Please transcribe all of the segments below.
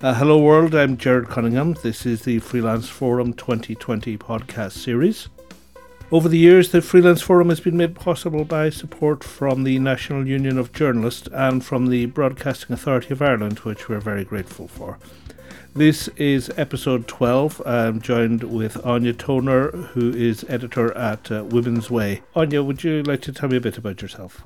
Uh, hello, world. I'm Jared Cunningham. This is the Freelance Forum 2020 podcast series. Over the years, the Freelance Forum has been made possible by support from the National Union of Journalists and from the Broadcasting Authority of Ireland, which we're very grateful for. This is episode 12. I'm joined with Áine Toner, who is editor at uh, Woman's Way. Áine, would you like to tell me a bit about yourself?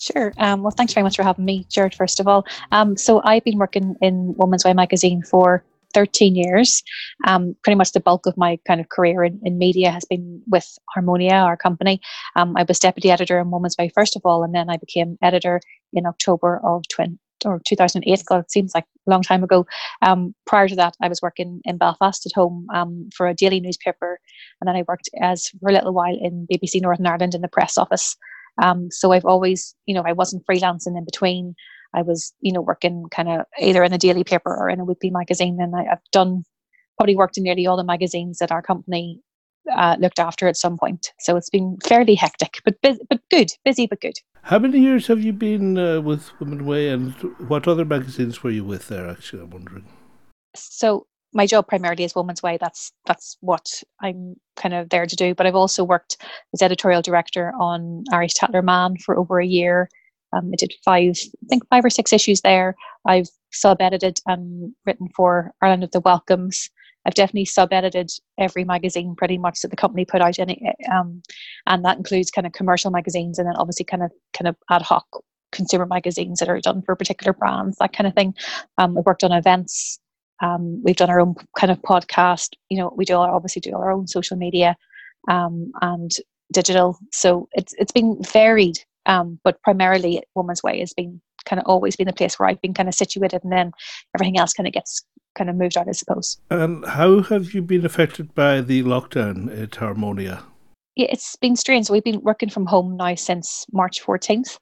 Sure. Um, well, thanks very much for having me, Jared, first of all. Um, so, I've been working in Woman's Way magazine for 13 years. Um, pretty much the bulk of my kind of career in, in media has been with Harmonia, our company. Um, I was deputy editor in Woman's Way, first of all, and then I became editor in October of 20, or 2008. God, it seems like a long time ago. Um, prior to that, I was working in Belfast at home um, for a daily newspaper, and then I worked as for a little while in BBC Northern Ireland in the press office. Um, so I've always, you know, I wasn't freelancing in between. I was, you know, working kind of either in a daily paper or in a weekly magazine, and I, have done probably worked in nearly all the magazines that our company uh, looked after at some point. So it's been fairly hectic, but but good, busy but good. How many years have you been uh, with Women Way, and what other magazines were you with there? Actually, I'm wondering. So my job primarily is Woman's Way. That's that's what I'm kind of there to do. But I've also worked as editorial director on Irish Tatler Man for over a year. Um, I did five, I think five or six issues there. I've sub-edited and written for Ireland of the Welcomes. I've definitely sub-edited every magazine pretty much that the company put out, any, um, and that includes kind of commercial magazines and then obviously kind of kind of ad hoc consumer magazines that are done for particular brands, that kind of thing. Um, I've worked on events. Um, we've done our own kind of podcast. You know, we do our, obviously do our own social media um, and digital. So it's it's been varied, um, but primarily Woman's Way has been kind of always been the place where I've been kind of situated, and then everything else kind of gets kind of moved out, I suppose. And how have you been affected by the lockdown at Harmonia? Yeah, it's been strange. We've been working from home now since March 14th,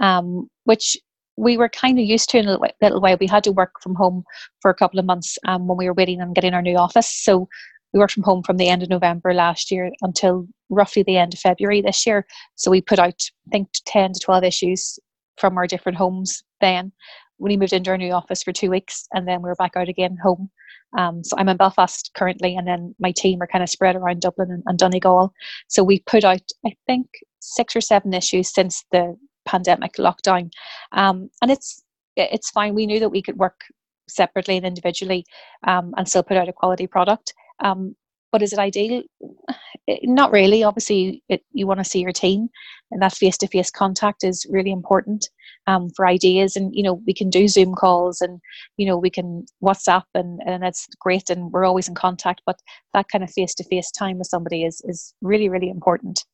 um, which we were kind of used to in a little, while. We had to work from home for a couple of months um, when we were waiting on getting our new office. So we worked from home from the end of November last year until roughly the end of February this year. So we put out, I think, 10 to 12 issues from our different homes then. We moved into our new office for two weeks, and then we were back out again home. Um, so I'm in Belfast currently, and then my team are kind of spread around Dublin and, and Donegal. So we put out, I think, six or seven issues since the pandemic lockdown, um, and it's it's fine. We knew that we could work separately and individually um, and still put out a quality product. Um, but is it ideal? Not really. Obviously, it, you want to see your team, and that face-to-face contact is really important um, for ideas. And you know, we can do Zoom calls, and you know, we can WhatsApp, and and that's great, and we're always in contact. But that kind of face-to-face time with somebody is is really really important.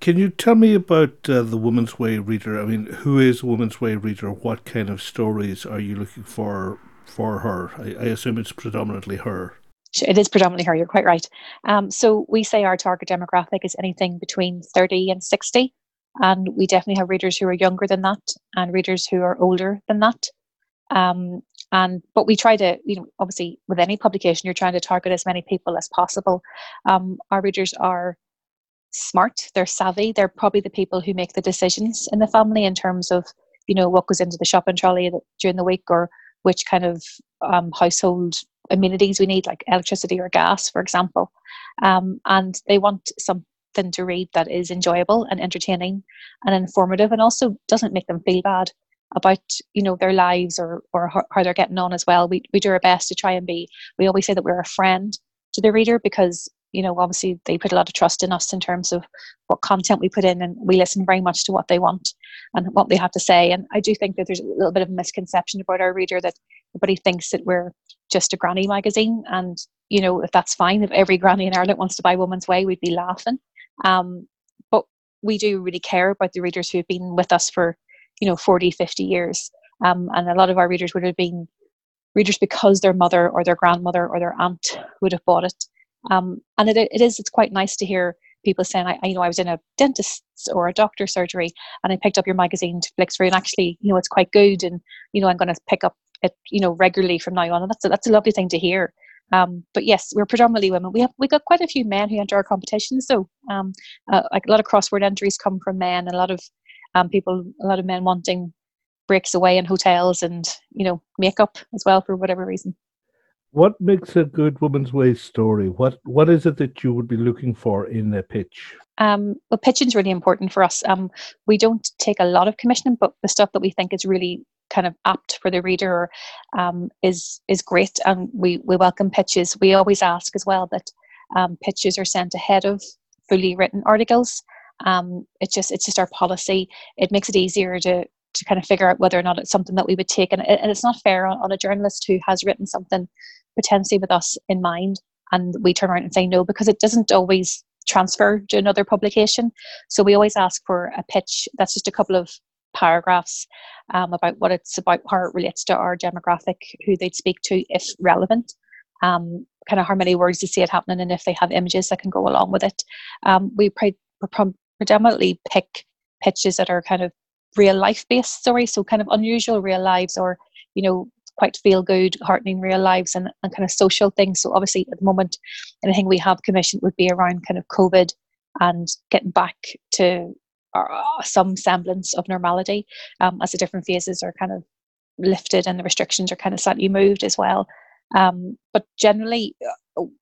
Can you tell me about uh, the Woman's Way reader? I mean, who is a Woman's Way reader? What kind of stories are you looking for for her? I, I assume it's predominantly her. It is predominantly her. You're quite right. Um, so we say our target demographic is anything between 30 and 60, and we definitely have readers who are younger than that and readers who are older than that. Um, and but we try to, you know, obviously with any publication, you're trying to target as many people as possible. Um, our readers are smart, they're savvy, they're probably the people who make the decisions in the family in terms of, you know, what goes into the shopping trolley during the week or which kind of um, household amenities we need, like electricity or gas, for example. Um, and they want something to read that is enjoyable and entertaining and informative and also doesn't make them feel bad about you know their lives or or how they're getting on as well we, we do our best to try and be we always say that we're a friend to the reader because you know, obviously they put a lot of trust in us in terms of what content we put in, and we listen very much to what they want and what they have to say. And I do think that there's a little bit of a misconception about our reader that everybody thinks that we're just a granny magazine, and you know, if that's fine, if every granny in Ireland wants to buy Woman's Way, we'd be laughing. Um, but we do really care about the readers who've been with us for, you know, 40, 50 years. Um, and a lot of our readers would have been readers because their mother or their grandmother or their aunt would have bought it um, and it, it is, it's quite nice to hear people saying, I, you know, I was in a dentist's or a doctor's surgery and I picked up your magazine to flick through and actually, you know, it's quite good. And, you know, I'm going to pick up it, you know, regularly from now on. And that's a, that's a lovely thing to hear. Um, but yes, we're predominantly women. We have we got quite a few men who enter our competitions. So um, uh, like a lot of crossword entries come from men, and a lot of um, people, a lot of men wanting breaks away in hotels and you know makeup as well for whatever reason. What makes a good woman's way story? What what is it that you would be looking for in a pitch? Um, well, pitching is really important for us. Um, we don't take a lot of commissioning, but the stuff that we think is really kind of apt for the reader um, is is great, and we we welcome pitches. We always ask as well that um, pitches are sent ahead of fully written articles. Um, it's just it's just our policy. It makes it easier to to kind of figure out whether or not it's something that we would take, and, and it's not fair on, on a journalist who has written something potentially with us in mind, and we turn around and say no because it doesn't always transfer to another publication. So we always ask for a pitch that's just a couple of paragraphs um, about what it's about, how it relates to our demographic, who they'd speak to if relevant, um, kind of how many words to see it happening, and if they have images that can go along with it. Um, we pre- predominantly pick pitches that are kind of real life based stories, so kind of unusual real lives or you know quite feel good, heartening real lives and, and kind of social things. So obviously at the moment, anything we have commissioned would be around kind of COVID and getting back to uh, some semblance of normality um, as the different phases are kind of lifted and the restrictions are kind of slightly moved as well. Um, but generally, uh,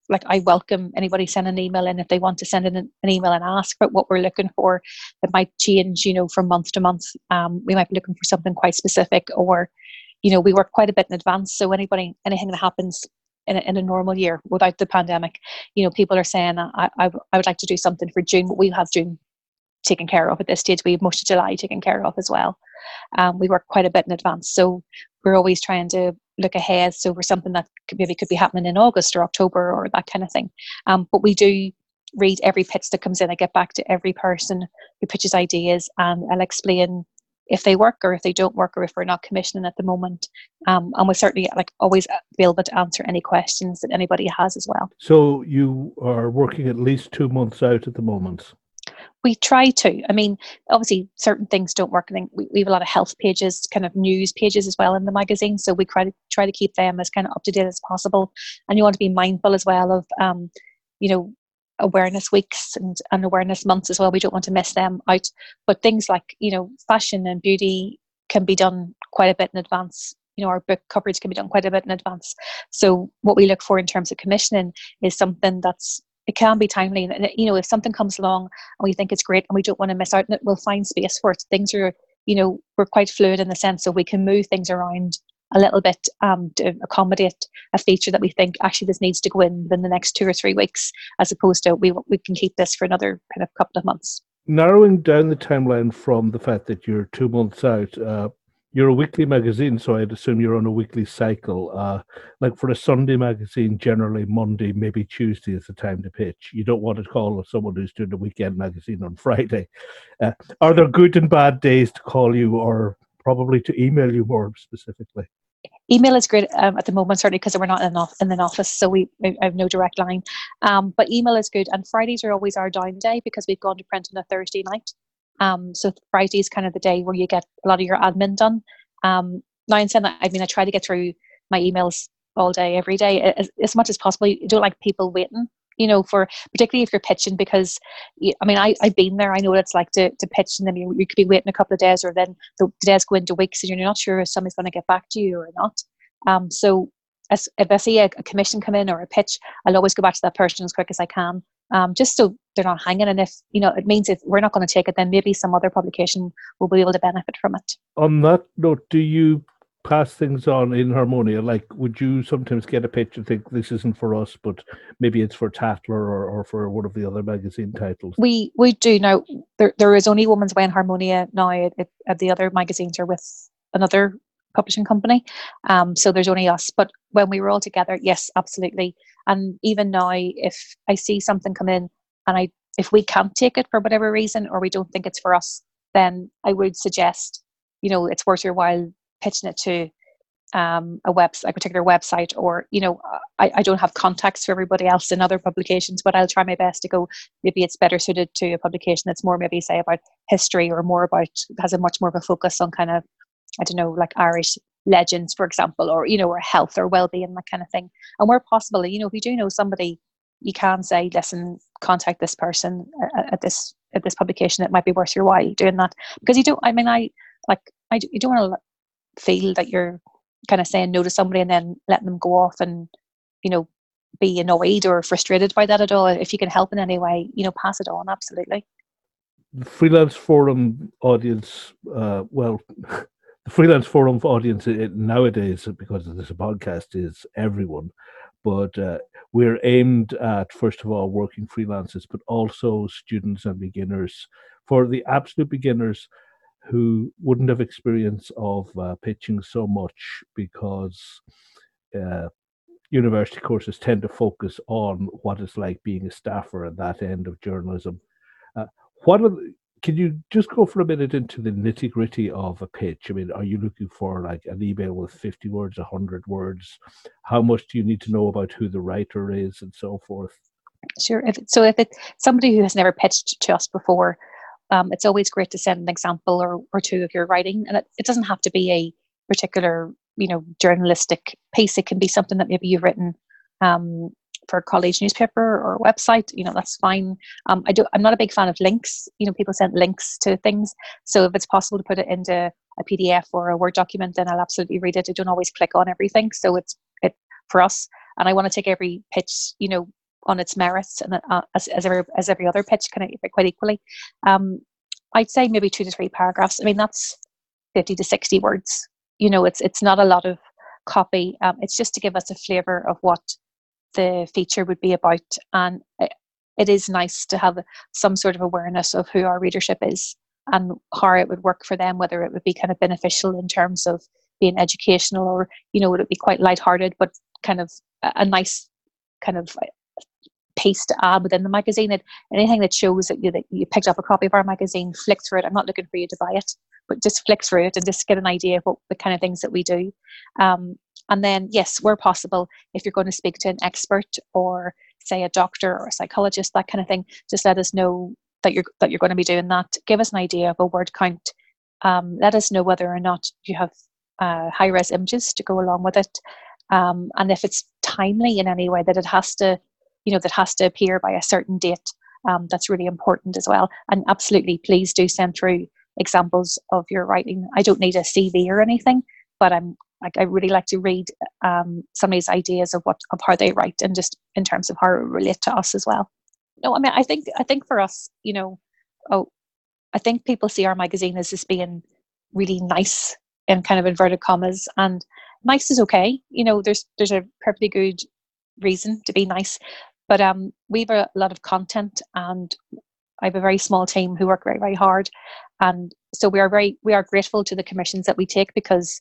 like I welcome anybody send an email in if they want to send in an, an email and ask about what we're looking for. It might change, you know, from month to month. Um, we might be looking for something quite specific, or you know, we work quite a bit in advance. So anybody, anything that happens in a, in a normal year without the pandemic, you know, people are saying, I, I, I would like to do something for June, but we'll have June taken care of at this stage. We have most of July taken care of as well. Um, we work quite a bit in advance. So we're always trying to look ahead. So for something that could, maybe could be happening in August or October or that kind of thing. Um, but we do read every pitch that comes in. I get back to every person who pitches ideas and I'll explain if they work or if they don't work or if we're not commissioning at the moment. Um, and we'll certainly like always be able to answer any questions that anybody has as well. So you are working at least two months out at the moment. We try to. I mean, obviously, certain things don't work. I think we, we have a lot of health pages, kind of news pages as well in the magazine. So we try to try to keep them as kind of up to date as possible. And you want to be mindful as well of, um, you know, awareness weeks and, and awareness months as well. We don't want to miss them out. But things like, you know, fashion and beauty can be done quite a bit in advance. You know, our book coverage can be done quite a bit in advance. So what we look for in terms of commissioning is something that's it can be timely. And you know, if something comes along and we think it's great and we don't want to miss out on it, we'll find space for it. Things are, you know, we're quite fluid in the sense that we can move things around a little bit um, to accommodate a feature that we think actually this needs to go in within the next two or three weeks, as opposed to we we can keep this for another kind of couple of months. Narrowing down the timeline from the fact that you're two months out, uh, you're a weekly magazine, so I'd assume you're on a weekly cycle. Uh, like for a Sunday magazine, generally Monday, maybe Tuesday is the time to pitch. You don't want to call someone who's doing a weekend magazine on Friday. Uh, are there good and bad days to call you, or probably to email you more specifically? email is great um, at the moment, certainly because we're not in, in an office, so we have no direct line. Um, but email is good, and Fridays are always our down day because we've gone to print on a Thursday night. Um, so Friday is kind of the day where you get a lot of your admin done. Um, now, in saying that, I mean, I try to get through my emails all day, every day, as, as much as possible. You don't like people waiting you know, for particularly if you're pitching, because I mean, I, I've been there. I know what it's like to, to pitch, and then you, you could be waiting a couple of days, or then the, days go into weeks, and you're not sure if somebody's going to get back to you or not. Um, so as, if I see a, a, commission come in or a pitch, I'll always go back to that person as quick as I can, um, just so they're not hanging. And if you know, it means if we're not going to take it, then maybe some other publication will be able to benefit from it. On that note, do you pass things on in Harmonia? Like, would you sometimes get a pitch and think this isn't for us, but maybe it's for Tatler or, or for one of the other magazine titles? We we do now. There there is only Woman's Way in Harmonia now. It, it, the other magazines are with another publishing company. Um, so there's only us. But when we were all together, yes, absolutely. And even now, if I see something come in and I if we can't take it for whatever reason or we don't think it's for us, then I would suggest, you know, it's worth your while pitching it to um, a web a particular website or you know I, I don't have contacts for everybody else in other publications but i'll try my best to go maybe it's better suited to a publication that's more maybe say about history or more about has a much more of a focus on kind of i don't know like irish legends for example or you know or health or well-being that kind of thing. And where possible you know if you do know somebody you can say listen contact this person at this at this publication. It might be worth your while doing that. Because you don't i mean i like I, you don't want to feel that you're kind of saying no to somebody and then letting them go off and you know be annoyed or frustrated by that at all. If you can help in any way you know pass it on absolutely. The freelance forum audience uh, well freelance forum for audience nowadays because of this podcast is everyone but uh, we're aimed at first of all working freelancers but also students and beginners for the absolute beginners who wouldn't have experience of uh, pitching so much because uh, university courses tend to focus on what it's like being a staffer at that end of journalism. Uh, what are the, can you just go for a minute into the nitty gritty of a pitch? I mean, are you looking for like an email with 50 words, 100 words? How much do you need to know about who the writer is and so forth? Sure. If, so if it's somebody who has never pitched to us before, um, it's always great to send an example or, or two of your writing. And it, it doesn't have to be a particular, you know, journalistic piece. It can be something that maybe you've written um, for college newspaper or website. You know, that's fine. Um, I do. I'm not a big fan of links. You know, people send links to things. So if it's possible to put it into a PDF or a Word document, then I'll absolutely read it. I don't always click on everything. So it's it for us. And I want to take every pitch, you know, on its merits and uh, as, as every as every other pitch kind of quite equally. Um, I'd say maybe two to three paragraphs. I mean that's fifty to sixty words. You know, it's it's not a lot of copy. Um, it's just to give us a flavour of what the feature would be about, and it, is nice to have some sort of awareness of who our readership is and how it would work for them. Whether it would be kind of beneficial in terms of being educational, or you know, would it be quite light-hearted, but kind of a, nice kind of piece to add within the magazine. And anything that shows that you, that you picked up a copy of our magazine, flick through it. I'm not looking for you to buy it, but just flick through it and just get an idea of what the kind of things that we do. Um, and then, yes, where possible, if you're going to speak to an expert or say a doctor or a psychologist, that kind of thing, just let us know that you're that you're going to be doing that. Give us an idea of a word count. Um, let us know whether or not you have uh, high res images to go along with it. Um, and if it's timely in any way that it has to you know that has to appear by a certain date um, that's really important as well and absolutely please do send through examples of your writing i don't need a cv or anything but i'm like i really like to read um, somebody's ideas of what of how they write and just in terms of how it relate to us as well. No i mean i think i think for us you know oh i think people see our magazine as just being really nice in kind of inverted commas and nice is okay. You know there's there's a perfectly good reason to be nice but um, we have a lot of content, and I have a very small team who work very, very hard, and so we are very we are grateful to the commissions that we take because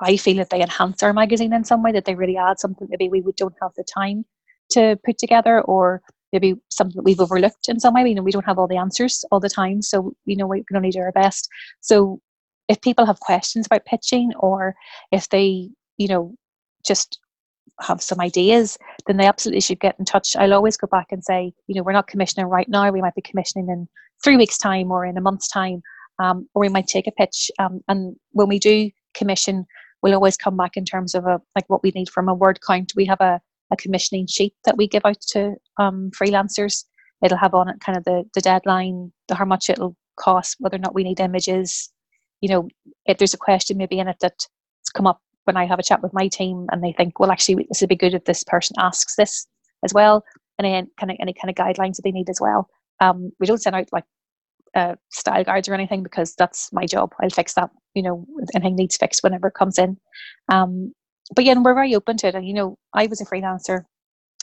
I feel that they enhance our magazine in some way, that they really add something maybe we don't have the time to put together, or maybe something that we've overlooked in some way. You know, we don't have all the answers all the time, so you know we can only do our best. So if people have questions about pitching, or if they, you know, just have some ideas, then they absolutely should get in touch. I'll always go back and say, you know, we're not commissioning right now. We might be commissioning in three weeks' time or in a month's time, um, or we might take a pitch. Um, and when we do commission, we'll always come back in terms of a like what we need from a word count. We have a, a commissioning sheet that we give out to um, freelancers. It'll have on it kind of the, the deadline, the how much it'll cost, whether or not we need images. You know, if there's a question maybe in it that's come up when I have a chat with my team and they think, well, actually, this would be good if this person asks this as well, and then kind of any kind of guidelines that they need as well. Um, we don't send out like uh, style guides or anything because that's my job. I'll fix that. You know, anything needs fixed whenever it comes in. Um, but yeah, we're very open to it. And you know, I was a freelancer.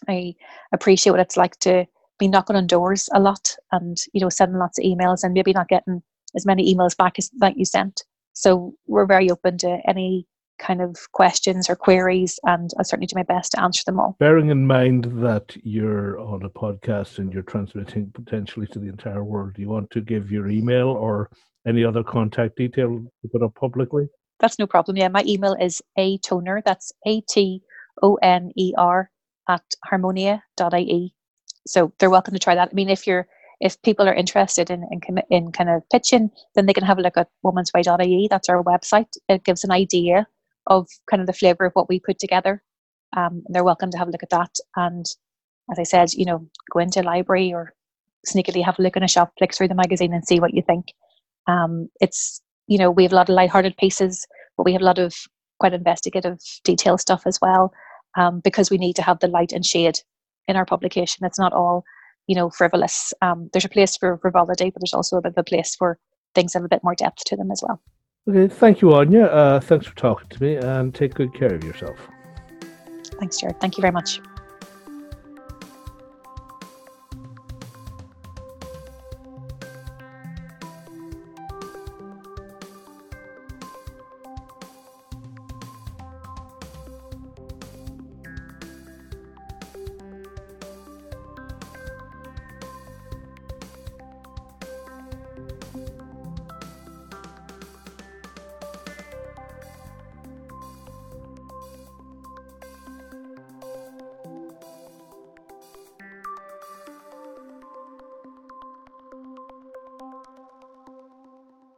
I appreciate what it's like to be knocking on doors a lot and you know sending lots of emails and maybe not getting as many emails back as that you sent. So we're very open to any kind of questions or queries, and I'll certainly do my best to answer them all. Bearing in mind that you're on a podcast and you're transmitting potentially to the entire world, do you want to give your email or any other contact detail to put up publicly? That's no problem. Yeah, my email is a toner. That's a t o n e r at harmonia.ie. So they're welcome to try that. I mean, if you're if people are interested in, in, in kind of pitching, then they can have a look at womansway.ie. That's our website. It gives an idea of kind of the flavor of what we put together. Um, they're welcome to have a look at that. And as I said, you know, go into a library or sneakily have a look in a shop, flick through the magazine and see what you think. Um, it's, you know, we have a lot of light-hearted pieces, but we have a lot of quite investigative detail stuff as well, um, because we need to have the light and shade in our publication. It's not all, you know, frivolous. Um, there's a place for frivolity, but there's also a bit of a place for things that have a bit more depth to them as well. Okay, thank you, Áine. Uh, thanks for talking to me and take good care of yourself. Thanks, Jared. Thank you very much.